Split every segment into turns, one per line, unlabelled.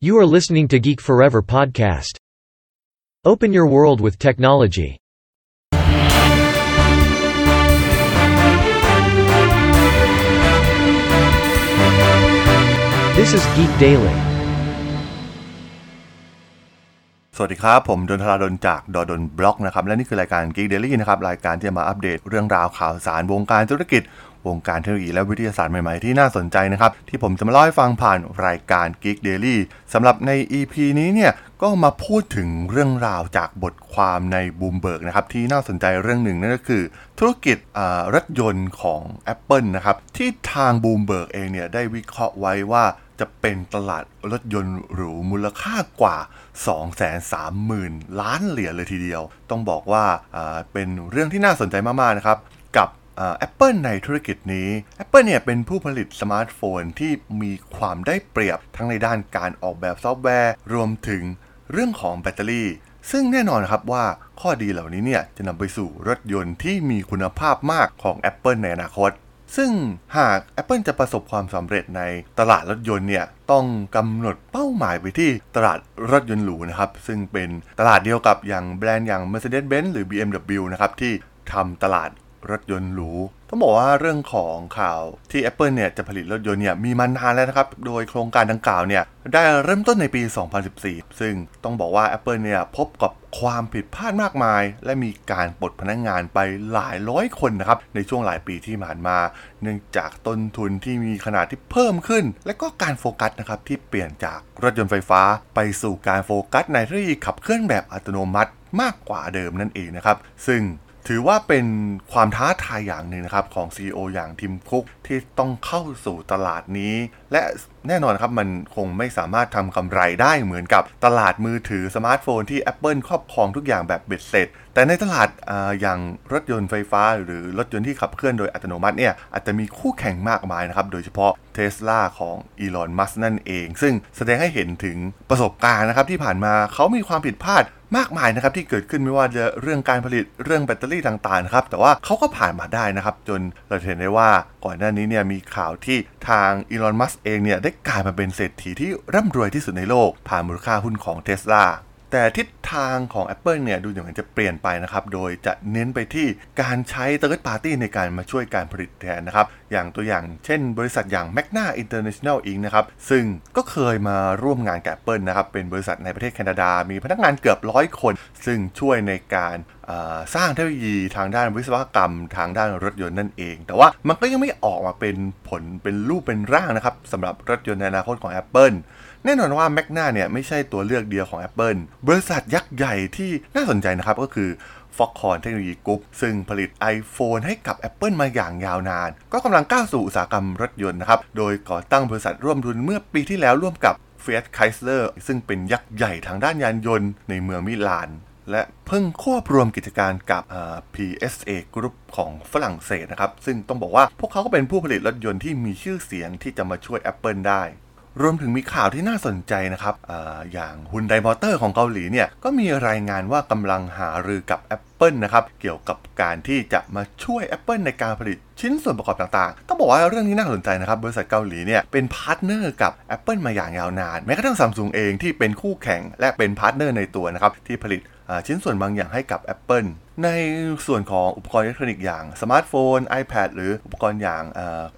You are listening to Geek Forever podcast. Open your world with technology. This is Geek Daily.
สวัสดีครับ ผมดนทราดนจากดดนบล็อกนะครับ และนี่คือรายการ Geek Daily นะครับ รายการที่จะมาอัปเดตเรื่องราวข่าวสารวงการธุรกิจ วงการเทคโนโลยีและวิทยาศาสตร์ใหม่ๆที่น่าสนใจนะครับ ที่ผมจะมาเล่าให้ฟังผ่านรายการ Geek Daily สำหรับใน EP นี้เนี่ยก็มาพูดถึงเรื่องราวจากบทความในบูมเบิร์กนะครับที่น่าสนใจเรื่องหนึ่งนั่นก็คือ ธุรกิจรถยนต์ของ Apple นะครับที่ทางบูมเบิร์กเองเนี่ยได้วิเคราะห์ไว้ว่าจะเป็นตลาดรถยนต์หรูมูลค่ากว่า 230,000 ล้านเหรียญเลยทีเดียว ต้องบอกว่าเป็นเรื่องที่น่าสนใจมาก ๆ นะครับ แอปเปิลในธุรกิจนี้ Apple เนี่ยเป็นผู้ผลิตสมาร์ทโฟนที่มีความได้เปรียบทั้งในด้านการออกแบบซอฟต์แวร์ รวมถึงเรื่องของแบตเตอรี่ ซึ่งแน่นอนครับว่าข้อดีเหล่านี้เนี่ยจะนำไปสู่รถยนต์ที่มีคุณภาพมากของ Apple ในอนาคต ซึ่งหาก Apple จะประสบความสำเร็จในตลาดรถยนต์เนี่ยต้องกำหนดเป้าหมายไปที่ตลาดรถยนต์หรูนะครับซึ่งเป็นตลาดเดียวกับอย่างแบรนด์อย่าง Mercedes-Benz หรือ BMW นะครับที่ทำตลาด รถยนต์หรูต้องบอกว่าเรื่องของข่าวที่ Apple เนี่ยจะผลิตรถยนต์เนี่ยมีมานานแล้วนะครับ โดยโครงการดังกล่าวเนี่ยได้เริ่มต้นในปี 2014 ซึ่งต้องบอกว่า Apple เนี่ยพบกับความผิดพลาดมากมาย และมีการปลดพนักงงานไปหลายร้อยคนนะครับในช่วงหลายปีที่ผ่านมา เนื่องจากต้นทุนที่มีขนาดที่เพิ่มขึ้น และก็การโฟกัสนะครับที่เปลี่ยนจากรถยนต์ไฟฟ้า ไปสู่การโฟกัสในเทคโนโลยีขับเคลื่อนแบบอัตโนมัติมากกว่าเดิมนั่นเองนะครับซึ่ง ถือว่าเป็นความท้าทายอย่างหนึ่งนะครับของ CEO อย่างทิมคุกที่ต้องเข้าสู่ตลาดนี้ และแน่นอนครับมันคงไม่สามารถทำกำไรได้เหมือนกับตลาดมือถือสมาร์ทโฟนที่ Apple ครอบครองทุกอย่างแบบเบ็ดเสร็จ แต่ในตลาดอย่างรถยนต์ไฟฟ้า หรือรถยนต์ที่ขับเคลื่อนโดยอัตโนมัติเนี่ยอาจจะมีคู่แข่งมากมายนะครับ โดยเฉพาะเท s l a ของอีลอนมัสนั่นเอง ซึ่งแสดงให้เห็นถึงประสบการณ์นะครับที่ผ่านมาเขามีความผิดพลาดมากมายนะครับที่เกิดขึ้นไม่ว่าจะเรื่องการผลิตเรื่องแบตเตอรี่ต่างๆครับแต่ว่าเขาก็ผ่านมาได้นะครับ จนเราเห็นได้ว่าก่อนหน้านี้เนี่ยมีข่าวที่ทางอีลอนมัสเองเนี่ยได้กลายมาเป็นเศรษฐีที่ร่ำรวยที่สุดในโลกผ่านมูลค่าหุ้นของเทสลา แต่ทิศทางของ Apple เนี่ยดูอย่างจะเปลี่ยนไปนะครับ โดยจะเน้นไปที่การใช้ Third Party ในการมาช่วยการผลิตแทนนะครับ อย่างตัวอย่างเช่นบริษัทอย่าง Magna International Inc. นะครับ ซึ่งก็เคยมาร่วมงานกับ Apple นะครับ เป็นบริษัทในประเทศแคนาดา มีพนักงานเกือบร้อยคน ซึ่งช่วยในการสร้างเทคโนโลยีทางด้านวิศวกรรมทางด้านรถยนต์นั่นเอง แต่ว่ามันก็ยังไม่ออกมาเป็นผลเป็นรูปเป็นร่างนะครับสำหรับรถยนต์ในอนาคตของ Apple แน่นอนว่า m a g n a เนี่ยไม่ใช่ตัวเลือกเดียวของ Apple บริษัทยักษ์ใหญ่ที่น่าสนใจนะครับก็คือ Foxconn เทคโนโลยีกรุ๊ปซึ่งผลิต iPhone ให้กับ Apple มาอย่างยาวนาน ก็กำลังก้าวสู่อุตสาหกรรมรถยนต์นะครับ โดยก่อตั้งบริษัทร่วมทุนเมื่อปีที่แล้วร่วมกับ Fiat Chrysler ซึ่งเป็นยักษ์ใหญ่ทางด้านยานยนต์ในเมืองมิลานและเพิ่งควบรวมกิจการกับ PSA Group ของฝรั่งเศสนะครับ ซึ่งต้องบอกว่าพวกเขาก็เป็นผู้ผลิตรถยนต์ที่มีชื่อเสียงที่จะมาช่วย Apple ได้ รวมถึงมีข่าวที่น่าสนใจนะครับอย่างฮุนไดมอเตอร์ของเกาหลีเนี่ย ก็มีรายงานว่ากำลังหารือกับ Apple นะครับ เกี่ยวกับการที่จะมาช่วย Apple ในการผลิตชิ้นส่วนประกอบต่างๆ ต้องบอกว่าเรื่องนี้น่าสนใจนะครับ บริษัทเกาหลีเนี่ยเป็นพาร์ทเนอร์กับ Apple มาอย่างยาวนาน แม้กระทั่งซัมซุงเองที่เป็นคู่แข่งและเป็นพาร์ทเนอร์ในตัวนะครับที่ผลิต ชิ้นส่วนบางอย่างให้กับ Apple ในส่วนของอุปกรณ์อิเล็กทรอนิกส์อย่างสมาร์ทโฟน iPad หรืออุปกรณ์อย่าง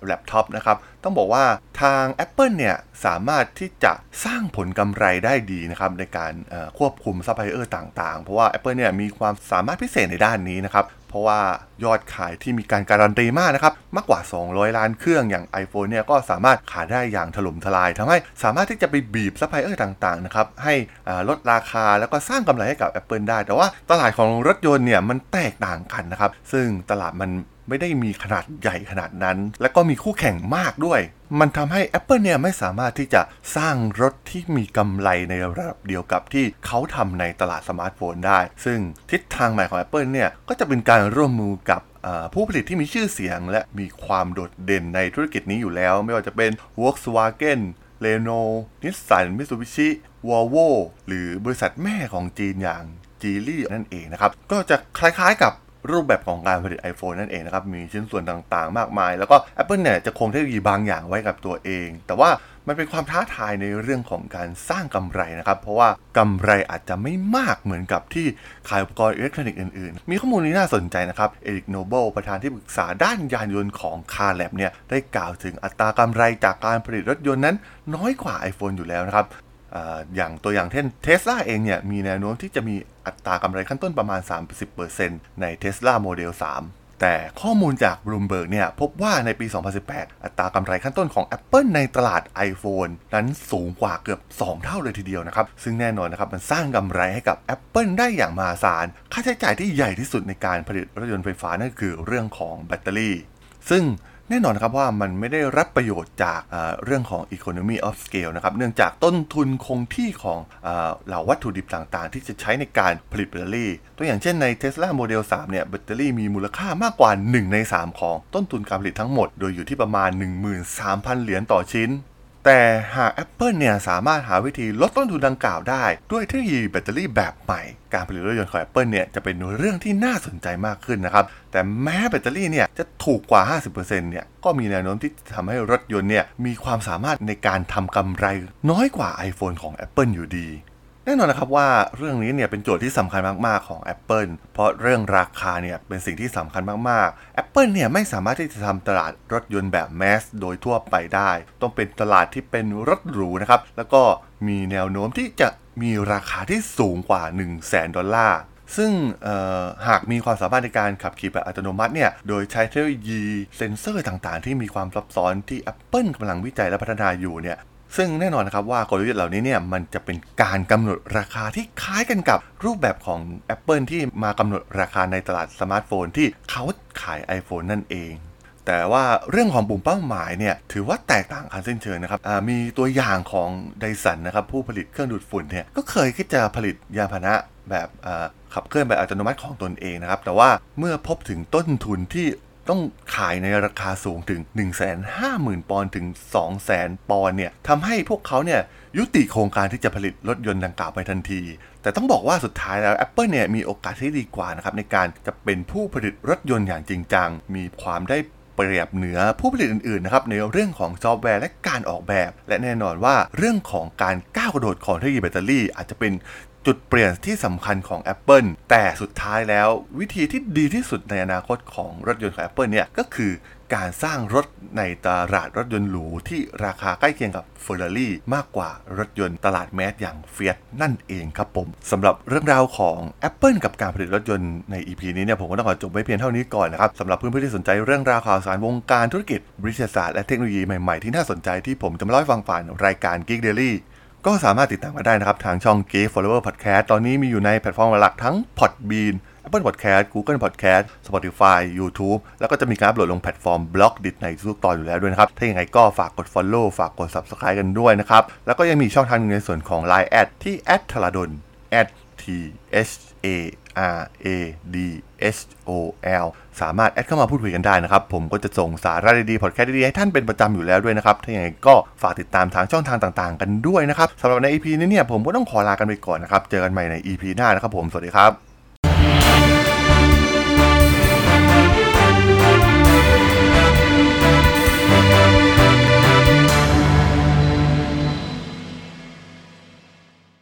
แล็ปท็อปนะครับ ต้องบอกว่าทาง Apple เนี่ยสามารถที่จะสร้างผลกำไรได้ดีนะครับในการควบคุมซัพพลายเออร์ต่างๆ เพราะว่า Apple เนี่ยมีความสามารถพิเศษในด้านนี้นะครับ เพราะว่ายอดขายที่มีการการันตีมากนะครับ มากกว่า 200 ล้านเครื่องอย่าง iPhone เนี่ยก็สามารถขายได้อย่างถล่มทลายทำให้สามารถที่จะไปบีบซัพพลายเออร์ต่างๆนะครับให้ลดราคาแล้วก็สร้างกำไรให้กับ Apple ได้ แต่ว่าตลาดของรถยนต์เนี่ยมันแตกต่างกันนะครับ ซึ่งตลาดมันไม่ได้มีขนาดใหญ่ขนาดนั้น และก็มีคู่แข่งมากด้วย มันทำให้ Apple เนี่ยไม่สามารถที่จะสร้างรถที่มีกำไรในระดับเดียวกับที่เขาทำในตลาดสมาร์ทโฟนได้ ซึ่งทิศทางใหม่ของ Apple เนี่ยก็จะเป็นการร่วมมือกับผู้ผลิตที่มีชื่อเสียง และมีความโดดเด่นในธุรกิจนี้อยู่แล้ว ไม่ว่าจะเป็น Volkswagen เ e โนนิสสันมิ t ซูบิชิวอลโวหรือบริษัทแม่ของจีนอย่างจีลี่นั่นเองนะครับ ก็จะคล้ายๆกับ รูปแบบของการผลิต iPhone นั่นเองนะครับ มีชิ้นส่วนต่างๆ มากมาย แล้วก็ Apple เนี่ยจะคงเทคโนโลยีบางอย่างไว้กับตัวเอง แต่ว่ามันเป็นความท้าทายในเรื่องของการสร้างกำไรนะครับ เพราะว่ากำไรอาจจะไม่มากเหมือนกับที่ขายอุปกรณ์อิเล็กทรอนิกส์อื่นๆ มีข้อมูลนี้น่าสนใจนะครับเอริกโนเบิลประธานที่ปรึกษาด้านยานยนต์ของ CarLab เนี่ยได้กล่าวถึงอัตรากำไรจากการผลิตรถยนต์นั้น น้อยกว่า iPhone อยู่แล้วนะครับ อย่างตัวอย่างเช่นเทสลาเองเนี่ยมีแนวโน้มที่จะมีอัตรากำไรขั้นต้นประมาณ 30%ใน Tesla Model 3แต่ข้อมูลจาก Bloomberg เนี่ยพบว่าในปี 2018 อัตรากำไรขั้นต้นของ Apple ในตลาด iPhone นั้นสูงกว่าเกือบ 2 เท่าเลยทีเดียวนะครับ ซึ่งแน่นอนนะครับมันสร้างกำไรให้กับ Apple ได้อย่างมหาศาล ค่าใช้จ่ายที่ใหญ่ที่สุดในการผลิตรถยนต์ไฟฟ้านั่นคือเรื่องของแบตเตอรี่ ซึ่ง แน่นอนครับว่ามันไม่ได้รับประโยชน์จากเรื่องของ economy of scale นะครับ เนื่องจากต้นทุนคงที่ของเหล่าวัตถุดิบต่างๆ ที่จะใช้ในการผลิตแบตเตอรี่ ตัวอย่างเช่นใน Tesla Model 3 เนี่ย แบตเตอรี่มีมูลค่ามากกว่า 1 ใน 3 ของต้นทุนการผลิตทั้งหมด โดยอยู่ที่ประมาณ 13,000 เหรียญต่อชิ้น แต่หาก Apple เนี่ยสามารถหาวิธีลดต้นทุนดังกล่าวได้ ด้วยเทคโนโลยีแบตเตอรี่แบบใหม่ การผลิตรถยนต์ของ Apple เนี่ยจะเป็นเรื่องที่น่าสนใจมากขึ้นนะครับ แต่แม้แบตเตอรี่เนี่ยจะถูกกว่า 50%เนี่ยก็มีแนวโน้มที่จะทำให้รถยนต์เนี่ยมีความสามารถในการทำกำไร น้อยกว่า iPhone ของ Apple อยู่ดี แน่นอนนะครับว่าเรื่องนี้เนี่ยเป็นโจทย์ที่สำคัญมาก ๆ ของ Apple เพราะเรื่องราคาเนี่ยเป็นสิ่งที่สำคัญมาก ๆ Apple เนี่ยไม่สามารถที่จะทำตลาดรถยนต์แบบแมสโดยทั่วไปได้ ต้องเป็นตลาดที่เป็นรถหรูนะครับ แล้วก็มีแนวโน้มที่จะมีราคาที่สูงกว่า 1 0 0 0 0แสนดอลลาร์ซึ่งหากมีความสามารถในการขับขี่แบบอัตโนมัติเนี่ย โดยใช้เทคโนโลยีเซ็นเซอร์ต่างๆ ที่มีความซับซ้อนที่ Apple กำลังวิจัยและพัฒนาอยู่เนี่ย ซึ่งแน่นอนนะครับว่ากลยุทธ์เหล่านี้เนี่ยมันจะเป็นการกำหนดราคาที่คล้ายกันกับรูปแบบของ Apple ที่มากำหนดราคาในตลาดสมาร์ทโฟนที่เขาขาย iPhone นั่นเอง แต่ว่าเรื่องของกลุ่มเป้าหมายเนี่ยถือว่าแตกต่างกันสิ้นเชิงนะครับมีตัวอย่างของไดสันนะครับผู้ผลิตเครื่องดูดฝุ่นเนี่ยก็เคยคิดจะผลิตยานพาหนะแบบขับเคลื่อนแบบอัตโนมัติของตนเองนะครับแต่ว่าเมื่อพบถึงต้นทุนที่ ต้องขายในราคาสูงถึง 150,000 ปอนด์ถึง 200,000 ปอนด์เนี่ยทำให้พวกเขาเนี่ยยุติโครงการที่จะผลิตรถยนต์ดังกล่าวไปทันที แต่ต้องบอกว่าสุดท้ายแล้ว Apple เนี่ยมีโอกาสที่ดีกว่านะครับในการจะเป็นผู้ผลิตรถยนต์อย่างจริงจัง มีความได้เปรียบเหนือผู้ผลิตอื่นๆนะครับในเรื่องของซอฟต์แวร์และการออกแบบ และแน่นอนว่าเรื่องของการก้าวกระโดดของเทคโนโลยีแบตเตอรี่ อาจจะเป็น จุดเปลี่ยนที่สำคัญของ Apple แต่สุดท้ายแล้ววิธีที่ดีที่สุดในอนาคตของรถยนต์ของ Apple เนี่ยก็คือการสร้างรถในตลาดรถยนต์หรูที่ราคาใกล้เคียงกับ Ferrari มากกว่ารถยนต์ตลาดแมสอย่าง Fiat นั่นเองครับผมสำหรับเรื่องราวของ Apple กับการผลิตรถยนต์ใน EP นี้เนี่ยผมก็ต้องขอจบไว้เพียงเท่านี้ก่อนนะครับสำหรับเพื่อนๆที่สนใจเรื่องราวข่าวสารวงการธุรกิจบริษัทศาสตร์และเทคโนโลยีใหม่ๆที่น่าสนใจที่ผมจะมาเล่าให้ฟังผ่านรายการ Geek Daily ก็สามารถติดตามกันได้นะครับ ทางช่อง Geek Forever Podcast ตอนนี้มีอยู่ในแพลตฟอร์มหลักทั้ง Podbean Apple Podcast Google Podcast Spotify YouTube แล้วก็จะมีการอัปโหลดลงแพลตฟอร์ม Blockdit ในทุกตอนอยู่แล้วด้วยนะครับ ถ้าอย่างไรก็ฝากกด Follow ฝากกด Subscribe กันด้วยนะครับ แล้วก็ยังมีช่องทางนึงในส่วนของ Line แอดที่ t h a r a d o n t h a R A D H O L สามารถแอดเข้ามาพูดคุยกันได้นะครับ ผมก็จะส่งสาระดีๆพอดแคสต์ดีๆ ให้ท่านเป็นประจำอยู่แล้วด้วยนะครับ ถ้าอย่างไรก็ฝากติดตามทางช่องทางต่างๆ กันด้วยนะครับสำหรับใน EP นี้เนี่ยผมก็ต้องขอลากันไปก่อนนะครับ เจอกันใหม่ใน EP หน้านะครับผม สวัสดีครับ